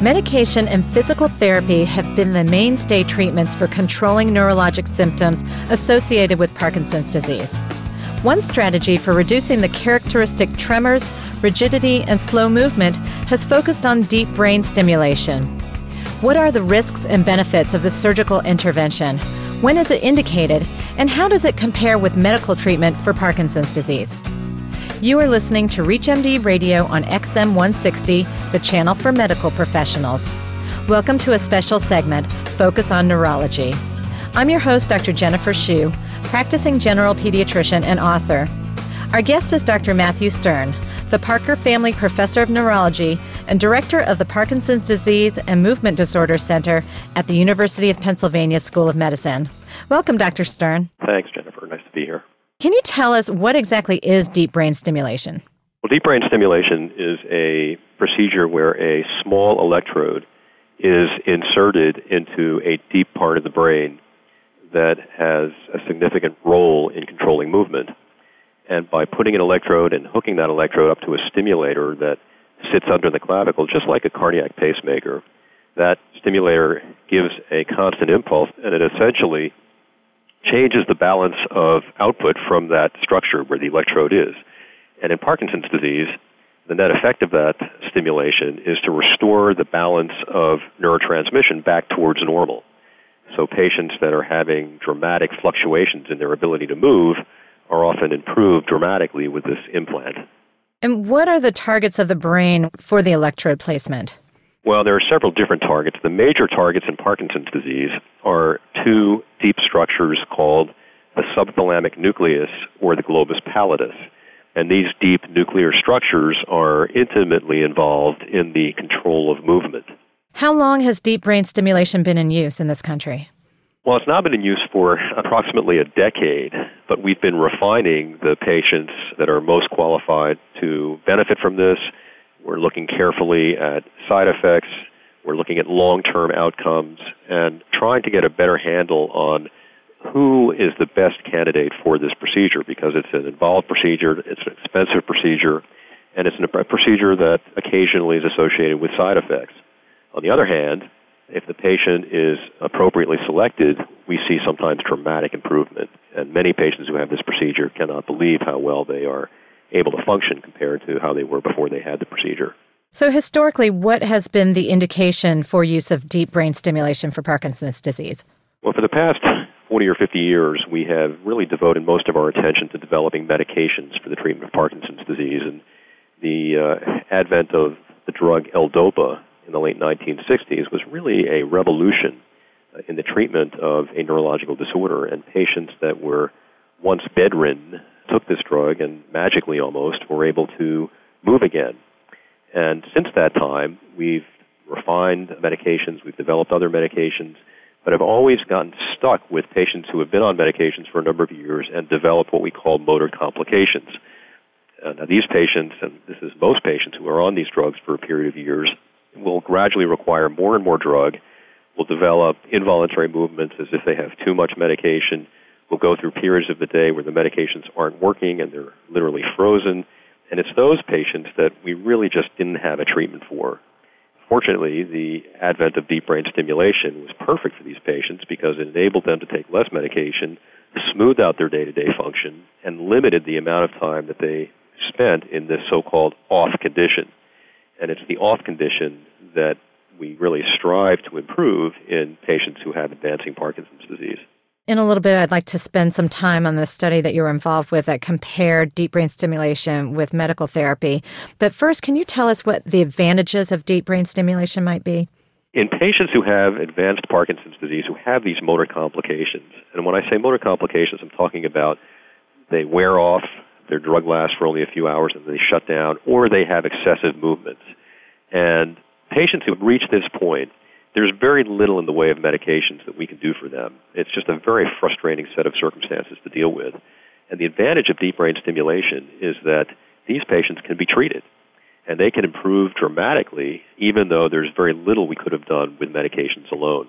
Medication and physical therapy have been the mainstay treatments for controlling neurologic symptoms associated with Parkinson's disease. One strategy for reducing the characteristic tremors, rigidity, and slow movement has focused on deep brain stimulation. What are the risks and benefits of the surgical intervention? When is it indicated? And how does it compare with medical treatment for Parkinson's disease? You are listening to ReachMD Radio on XM 160, the channel for medical professionals. Welcome to a special segment, Focus on Neurology. I'm your host, Dr. Jennifer Shu, practicing general pediatrician and author. Our guest is Dr. Matthew Stern, the Parker Family Professor of Neurology and Director of the Parkinson's Disease and Movement Disorder Center at the University of Pennsylvania School of Medicine. Welcome, Dr. Stern. Thanks, Jennifer. Nice to be here. Can you tell us what exactly is deep brain stimulation? Well, deep brain stimulation is a procedure where a small electrode is inserted into a deep part of the brain that has a significant role in controlling movement. And by putting an electrode and hooking that electrode up to a stimulator that sits under the clavicle, just like a cardiac pacemaker, that stimulator gives a constant impulse and it essentially changes the balance of output from that structure where the electrode is. And in Parkinson's disease, the net effect of that stimulation is to restore the balance of neurotransmission back towards normal. So patients that are having dramatic fluctuations in their ability to move are often improved dramatically with this implant. And what are the targets of the brain for the electrode placement? Well, there are several different targets. The major targets in Parkinson's disease are two deep structures called the subthalamic nucleus or the globus pallidus. And these deep nuclear structures are intimately involved in the control of movement. How long has deep brain stimulation been in use in this country? Well, it's now been in use for approximately a decade, but we've been refining the patients that are most qualified to benefit from this we're looking carefully at side effects. We're looking at long term outcomes and trying to get a better handle on who is the best candidate for this procedure because it's an involved procedure, it's an expensive procedure, and it's a procedure that occasionally is associated with side effects. On the other hand, if the patient is appropriately selected, we see sometimes dramatic improvement. And many patients who have this procedure cannot believe how well they are able to function compared to how they were before they had the procedure. So, historically, what has been the indication for use of deep brain stimulation for Parkinson's disease? Well, for the past 40 or 50 years, we have really devoted most of our attention to developing medications for the treatment of Parkinson's disease. And the uh, advent of the drug L-DOPA in the late 1960s was really a revolution uh, in the treatment of a neurological disorder. And patients that were once bedridden took this drug and magically almost were able to move again. And since that time, we've refined medications, we've developed other medications, but have always gotten stuck with patients who have been on medications for a number of years and developed what we call motor complications. Uh, now, these patients, and this is most patients who are on these drugs for a period of years, will gradually require more and more drug, will develop involuntary movements as if they have too much medication, will go through periods of the day where the medications aren't working and they're literally frozen. And it's those patients that we really just didn't have a treatment for. Fortunately, the advent of deep brain stimulation was perfect for these patients because it enabled them to take less medication, smoothed out their day to day function, and limited the amount of time that they spent in this so called off condition. And it's the off condition that we really strive to improve in patients who have advancing Parkinson's disease. In a little bit, I'd like to spend some time on the study that you were involved with that compared deep brain stimulation with medical therapy. But first, can you tell us what the advantages of deep brain stimulation might be? In patients who have advanced Parkinson's disease, who have these motor complications, and when I say motor complications, I'm talking about they wear off, their drug lasts for only a few hours and they shut down, or they have excessive movements. And patients who reach this point there's very little in the way of medications that we can do for them. It's just a very frustrating set of circumstances to deal with. And the advantage of deep brain stimulation is that these patients can be treated and they can improve dramatically even though there's very little we could have done with medications alone.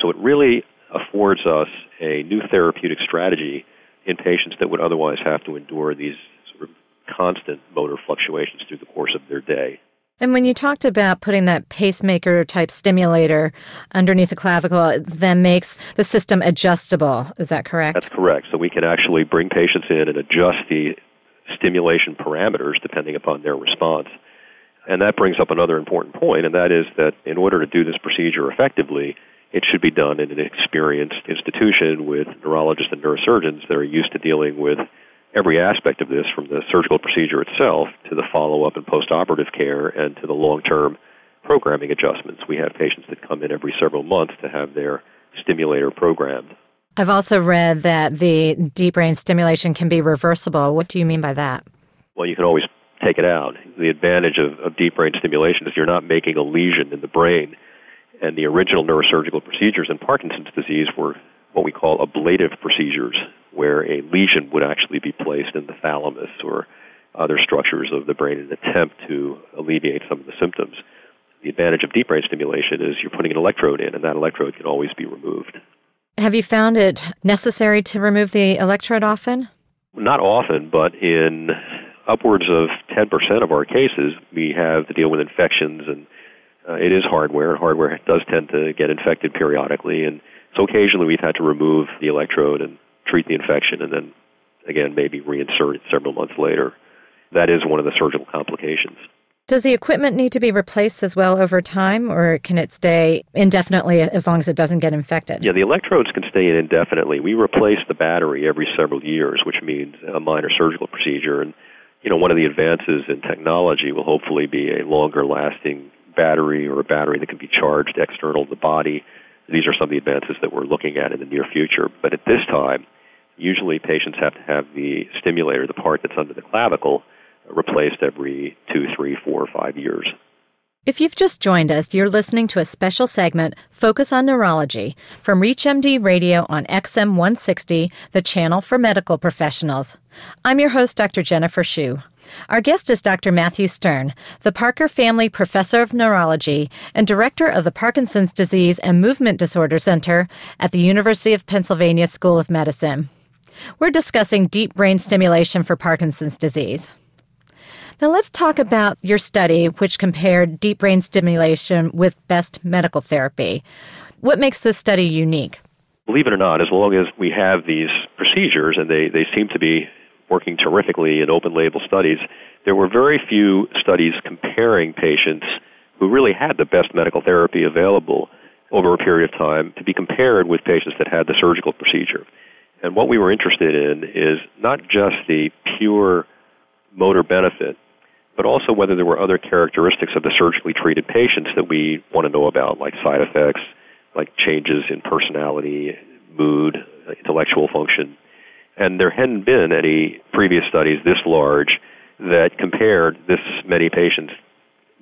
So it really affords us a new therapeutic strategy in patients that would otherwise have to endure these sort of constant motor fluctuations through the course of their day. And when you talked about putting that pacemaker type stimulator underneath the clavicle, uh, that makes the system adjustable. Is that correct? That's correct. So we can actually bring patients in and adjust the stimulation parameters depending upon their response. And that brings up another important point, and that is that in order to do this procedure effectively, it should be done in an experienced institution with neurologists and neurosurgeons that are used to dealing with every aspect of this, from the surgical procedure itself to the follow up and post operative care and to the long term programming adjustments. We have patients that come in every several months to have their stimulator programmed. I've also read that the deep brain stimulation can be reversible. What do you mean by that? Well, you can always take it out. The advantage of, of deep brain stimulation is you're not making a lesion in the brain. And the original neurosurgical procedures in Parkinson's disease were what we call ablative procedures, where a lesion would actually be placed in the thalamus or other structures of the brain in an attempt to alleviate some of the symptoms. The advantage of deep brain stimulation is you're putting an electrode in, and that electrode can always be removed. Have you found it necessary to remove the electrode often? Not often, but in upwards of 10% of our cases, we have to deal with infections, and uh, it is hardware. And hardware does tend to get infected periodically, and so occasionally we've had to remove the electrode and treat the infection, and then again maybe reinsert it several months later. That is one of the surgical complications. Does the equipment need to be replaced as well over time, or can it stay indefinitely as long as it doesn't get infected? Yeah, the electrodes can stay in indefinitely. We replace the battery every several years, which means a minor surgical procedure. And, you know, one of the advances in technology will hopefully be a longer lasting battery or a battery that can be charged external to the body. These are some of the advances that we're looking at in the near future. But at this time, usually patients have to have the stimulator, the part that's under the clavicle, replaced every two, three, four, or five years. If you've just joined us, you're listening to a special segment, Focus on Neurology, from ReachMD Radio on XM 160, the channel for medical professionals. I'm your host, Dr. Jennifer Shu. Our guest is Dr. Matthew Stern, the Parker Family Professor of Neurology and Director of the Parkinson's Disease and Movement Disorder Center at the University of Pennsylvania School of Medicine. We're discussing deep brain stimulation for Parkinson's disease. Now, let's talk about your study, which compared deep brain stimulation with best medical therapy. What makes this study unique? Believe it or not, as long as we have these procedures and they, they seem to be working terrifically in open label studies, there were very few studies comparing patients who really had the best medical therapy available over a period of time to be compared with patients that had the surgical procedure. And what we were interested in is not just the pure motor benefit, but also whether there were other characteristics of the surgically treated patients that we want to know about, like side effects, like changes in personality, mood, intellectual function. And there hadn't been any previous studies this large that compared this many patients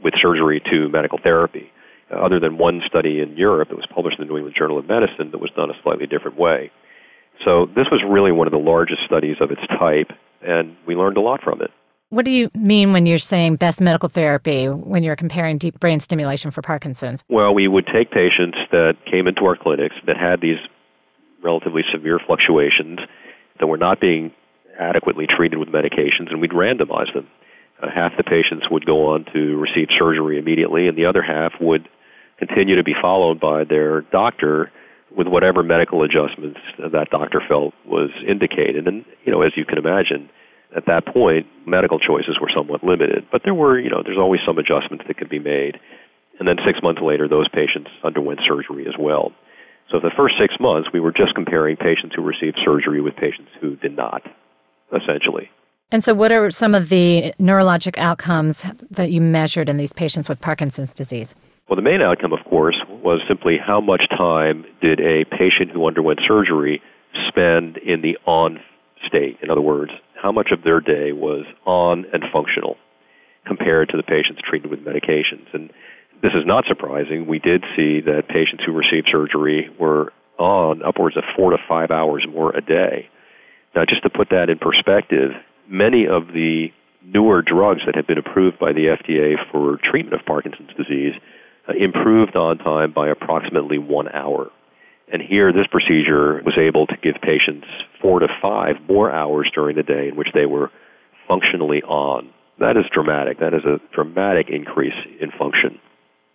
with surgery to medical therapy, other than one study in Europe that was published in the New England Journal of Medicine that was done a slightly different way. So this was really one of the largest studies of its type, and we learned a lot from it. What do you mean when you're saying best medical therapy when you're comparing deep brain stimulation for Parkinson's? Well, we would take patients that came into our clinics that had these relatively severe fluctuations that were not being adequately treated with medications, and we'd randomize them. Uh, half the patients would go on to receive surgery immediately, and the other half would continue to be followed by their doctor with whatever medical adjustments that doctor felt was indicated. And, you know, as you can imagine, at that point, medical choices were somewhat limited. But there were, you know, there's always some adjustments that could be made. And then six months later, those patients underwent surgery as well. So the first six months, we were just comparing patients who received surgery with patients who did not, essentially. And so, what are some of the neurologic outcomes that you measured in these patients with Parkinson's disease? Well, the main outcome, of course, was simply how much time did a patient who underwent surgery spend in the on state? In other words, how much of their day was on and functional compared to the patients treated with medications. And this is not surprising. We did see that patients who received surgery were on upwards of four to five hours more a day. Now, just to put that in perspective, many of the newer drugs that have been approved by the FDA for treatment of Parkinson's disease improved on time by approximately one hour. And here, this procedure was able to give patients four to five more hours during the day in which they were functionally on. That is dramatic. That is a dramatic increase in function.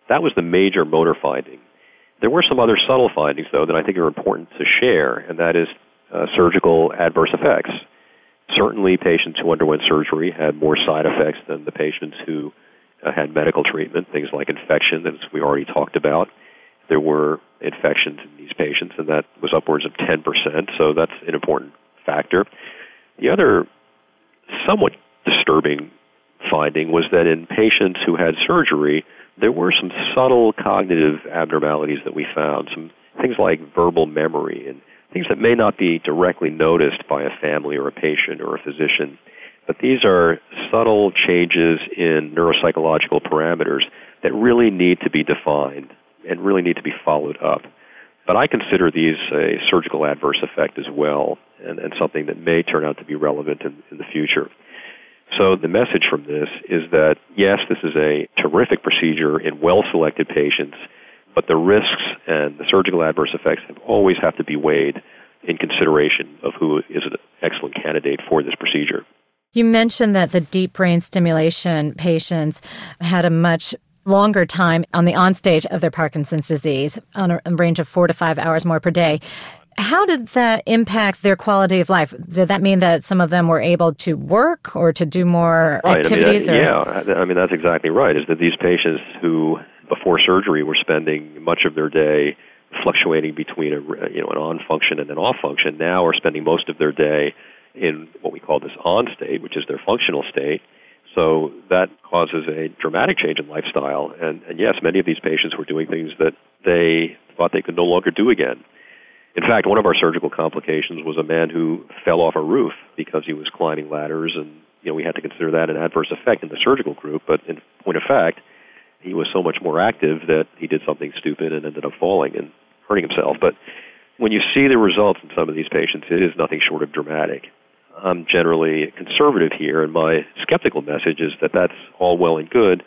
That was the major motor finding. There were some other subtle findings, though, that I think are important to share, and that is uh, surgical adverse effects. Certainly, patients who underwent surgery had more side effects than the patients who uh, had medical treatment, things like infection, as we already talked about. There were infections in these patients, and that was upwards of 10%, so that's an important factor. The other somewhat disturbing finding was that in patients who had surgery, there were some subtle cognitive abnormalities that we found, some things like verbal memory and things that may not be directly noticed by a family or a patient or a physician. But these are subtle changes in neuropsychological parameters that really need to be defined and really need to be followed up. But I consider these a surgical adverse effect as well, and, and something that may turn out to be relevant in, in the future. So the message from this is that yes, this is a terrific procedure in well selected patients, but the risks and the surgical adverse effects have always have to be weighed in consideration of who is an excellent candidate for this procedure. You mentioned that the deep brain stimulation patients had a much longer time on the on state of their Parkinson's disease, on a range of four to five hours more per day. How did that impact their quality of life? Did that mean that some of them were able to work or to do more right. activities? I mean, that, yeah, I mean that's exactly right. Is that these patients who before surgery were spending much of their day fluctuating between a you know an on function and an off function now are spending most of their day in what we call this on state, which is their functional state. So that causes a dramatic change in lifestyle. And, and yes, many of these patients were doing things that they thought they could no longer do again. In fact, one of our surgical complications was a man who fell off a roof because he was climbing ladders, and you know we had to consider that an adverse effect in the surgical group. But in point of fact, he was so much more active that he did something stupid and ended up falling and hurting himself. But when you see the results in some of these patients, it is nothing short of dramatic. I'm generally conservative here, and my skeptical message is that that's all well and good,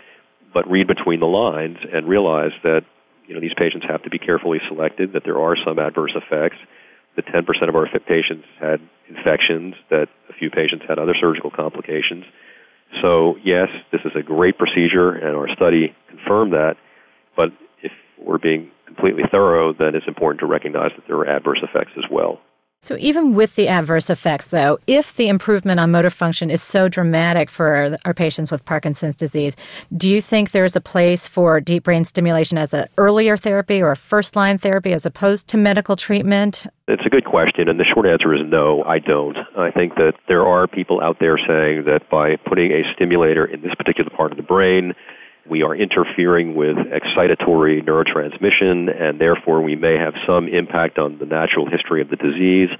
but read between the lines and realize that you know these patients have to be carefully selected. That there are some adverse effects. That 10% of our patients had infections. That a few patients had other surgical complications. So yes, this is a great procedure, and our study confirmed that. But if we're being completely thorough, then it's important to recognize that there are adverse effects as well. So, even with the adverse effects, though, if the improvement on motor function is so dramatic for our patients with Parkinson's disease, do you think there's a place for deep brain stimulation as an earlier therapy or a first line therapy as opposed to medical treatment? It's a good question, and the short answer is no, I don't. I think that there are people out there saying that by putting a stimulator in this particular part of the brain, we are interfering with excitatory neurotransmission, and therefore we may have some impact on the natural history of the disease.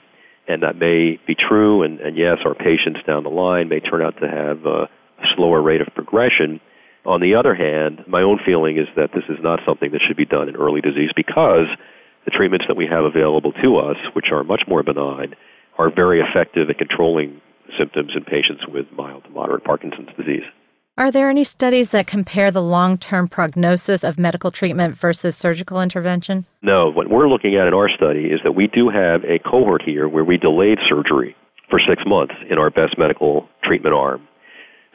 And that may be true, and, and yes, our patients down the line may turn out to have a slower rate of progression. On the other hand, my own feeling is that this is not something that should be done in early disease because the treatments that we have available to us, which are much more benign, are very effective at controlling symptoms in patients with mild to moderate Parkinson's disease. Are there any studies that compare the long term prognosis of medical treatment versus surgical intervention? No. What we're looking at in our study is that we do have a cohort here where we delayed surgery for six months in our best medical treatment arm.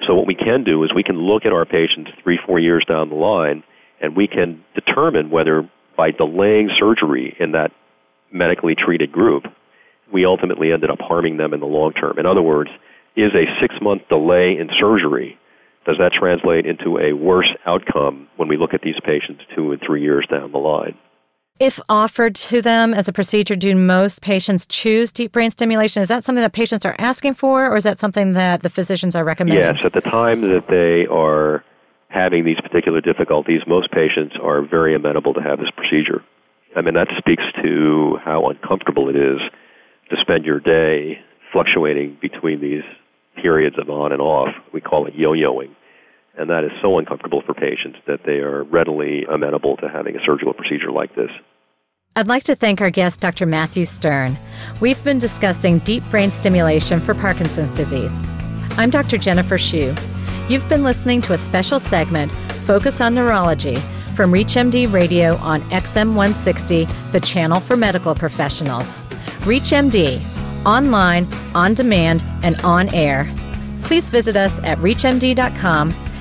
So, what we can do is we can look at our patients three, four years down the line, and we can determine whether by delaying surgery in that medically treated group, we ultimately ended up harming them in the long term. In other words, is a six month delay in surgery does that translate into a worse outcome when we look at these patients two and three years down the line? If offered to them as a procedure, do most patients choose deep brain stimulation? Is that something that patients are asking for, or is that something that the physicians are recommending? Yes, at the time that they are having these particular difficulties, most patients are very amenable to have this procedure. I mean, that speaks to how uncomfortable it is to spend your day fluctuating between these periods of on and off. We call it yo-yoing. And that is so uncomfortable for patients that they are readily amenable to having a surgical procedure like this. I'd like to thank our guest, Dr. Matthew Stern. We've been discussing deep brain stimulation for Parkinson's disease. I'm Dr. Jennifer Shu. You've been listening to a special segment, Focus on Neurology, from ReachMD Radio on XM160, the channel for medical professionals. ReachMD, online, on demand, and on air. please visit us at reachmd.com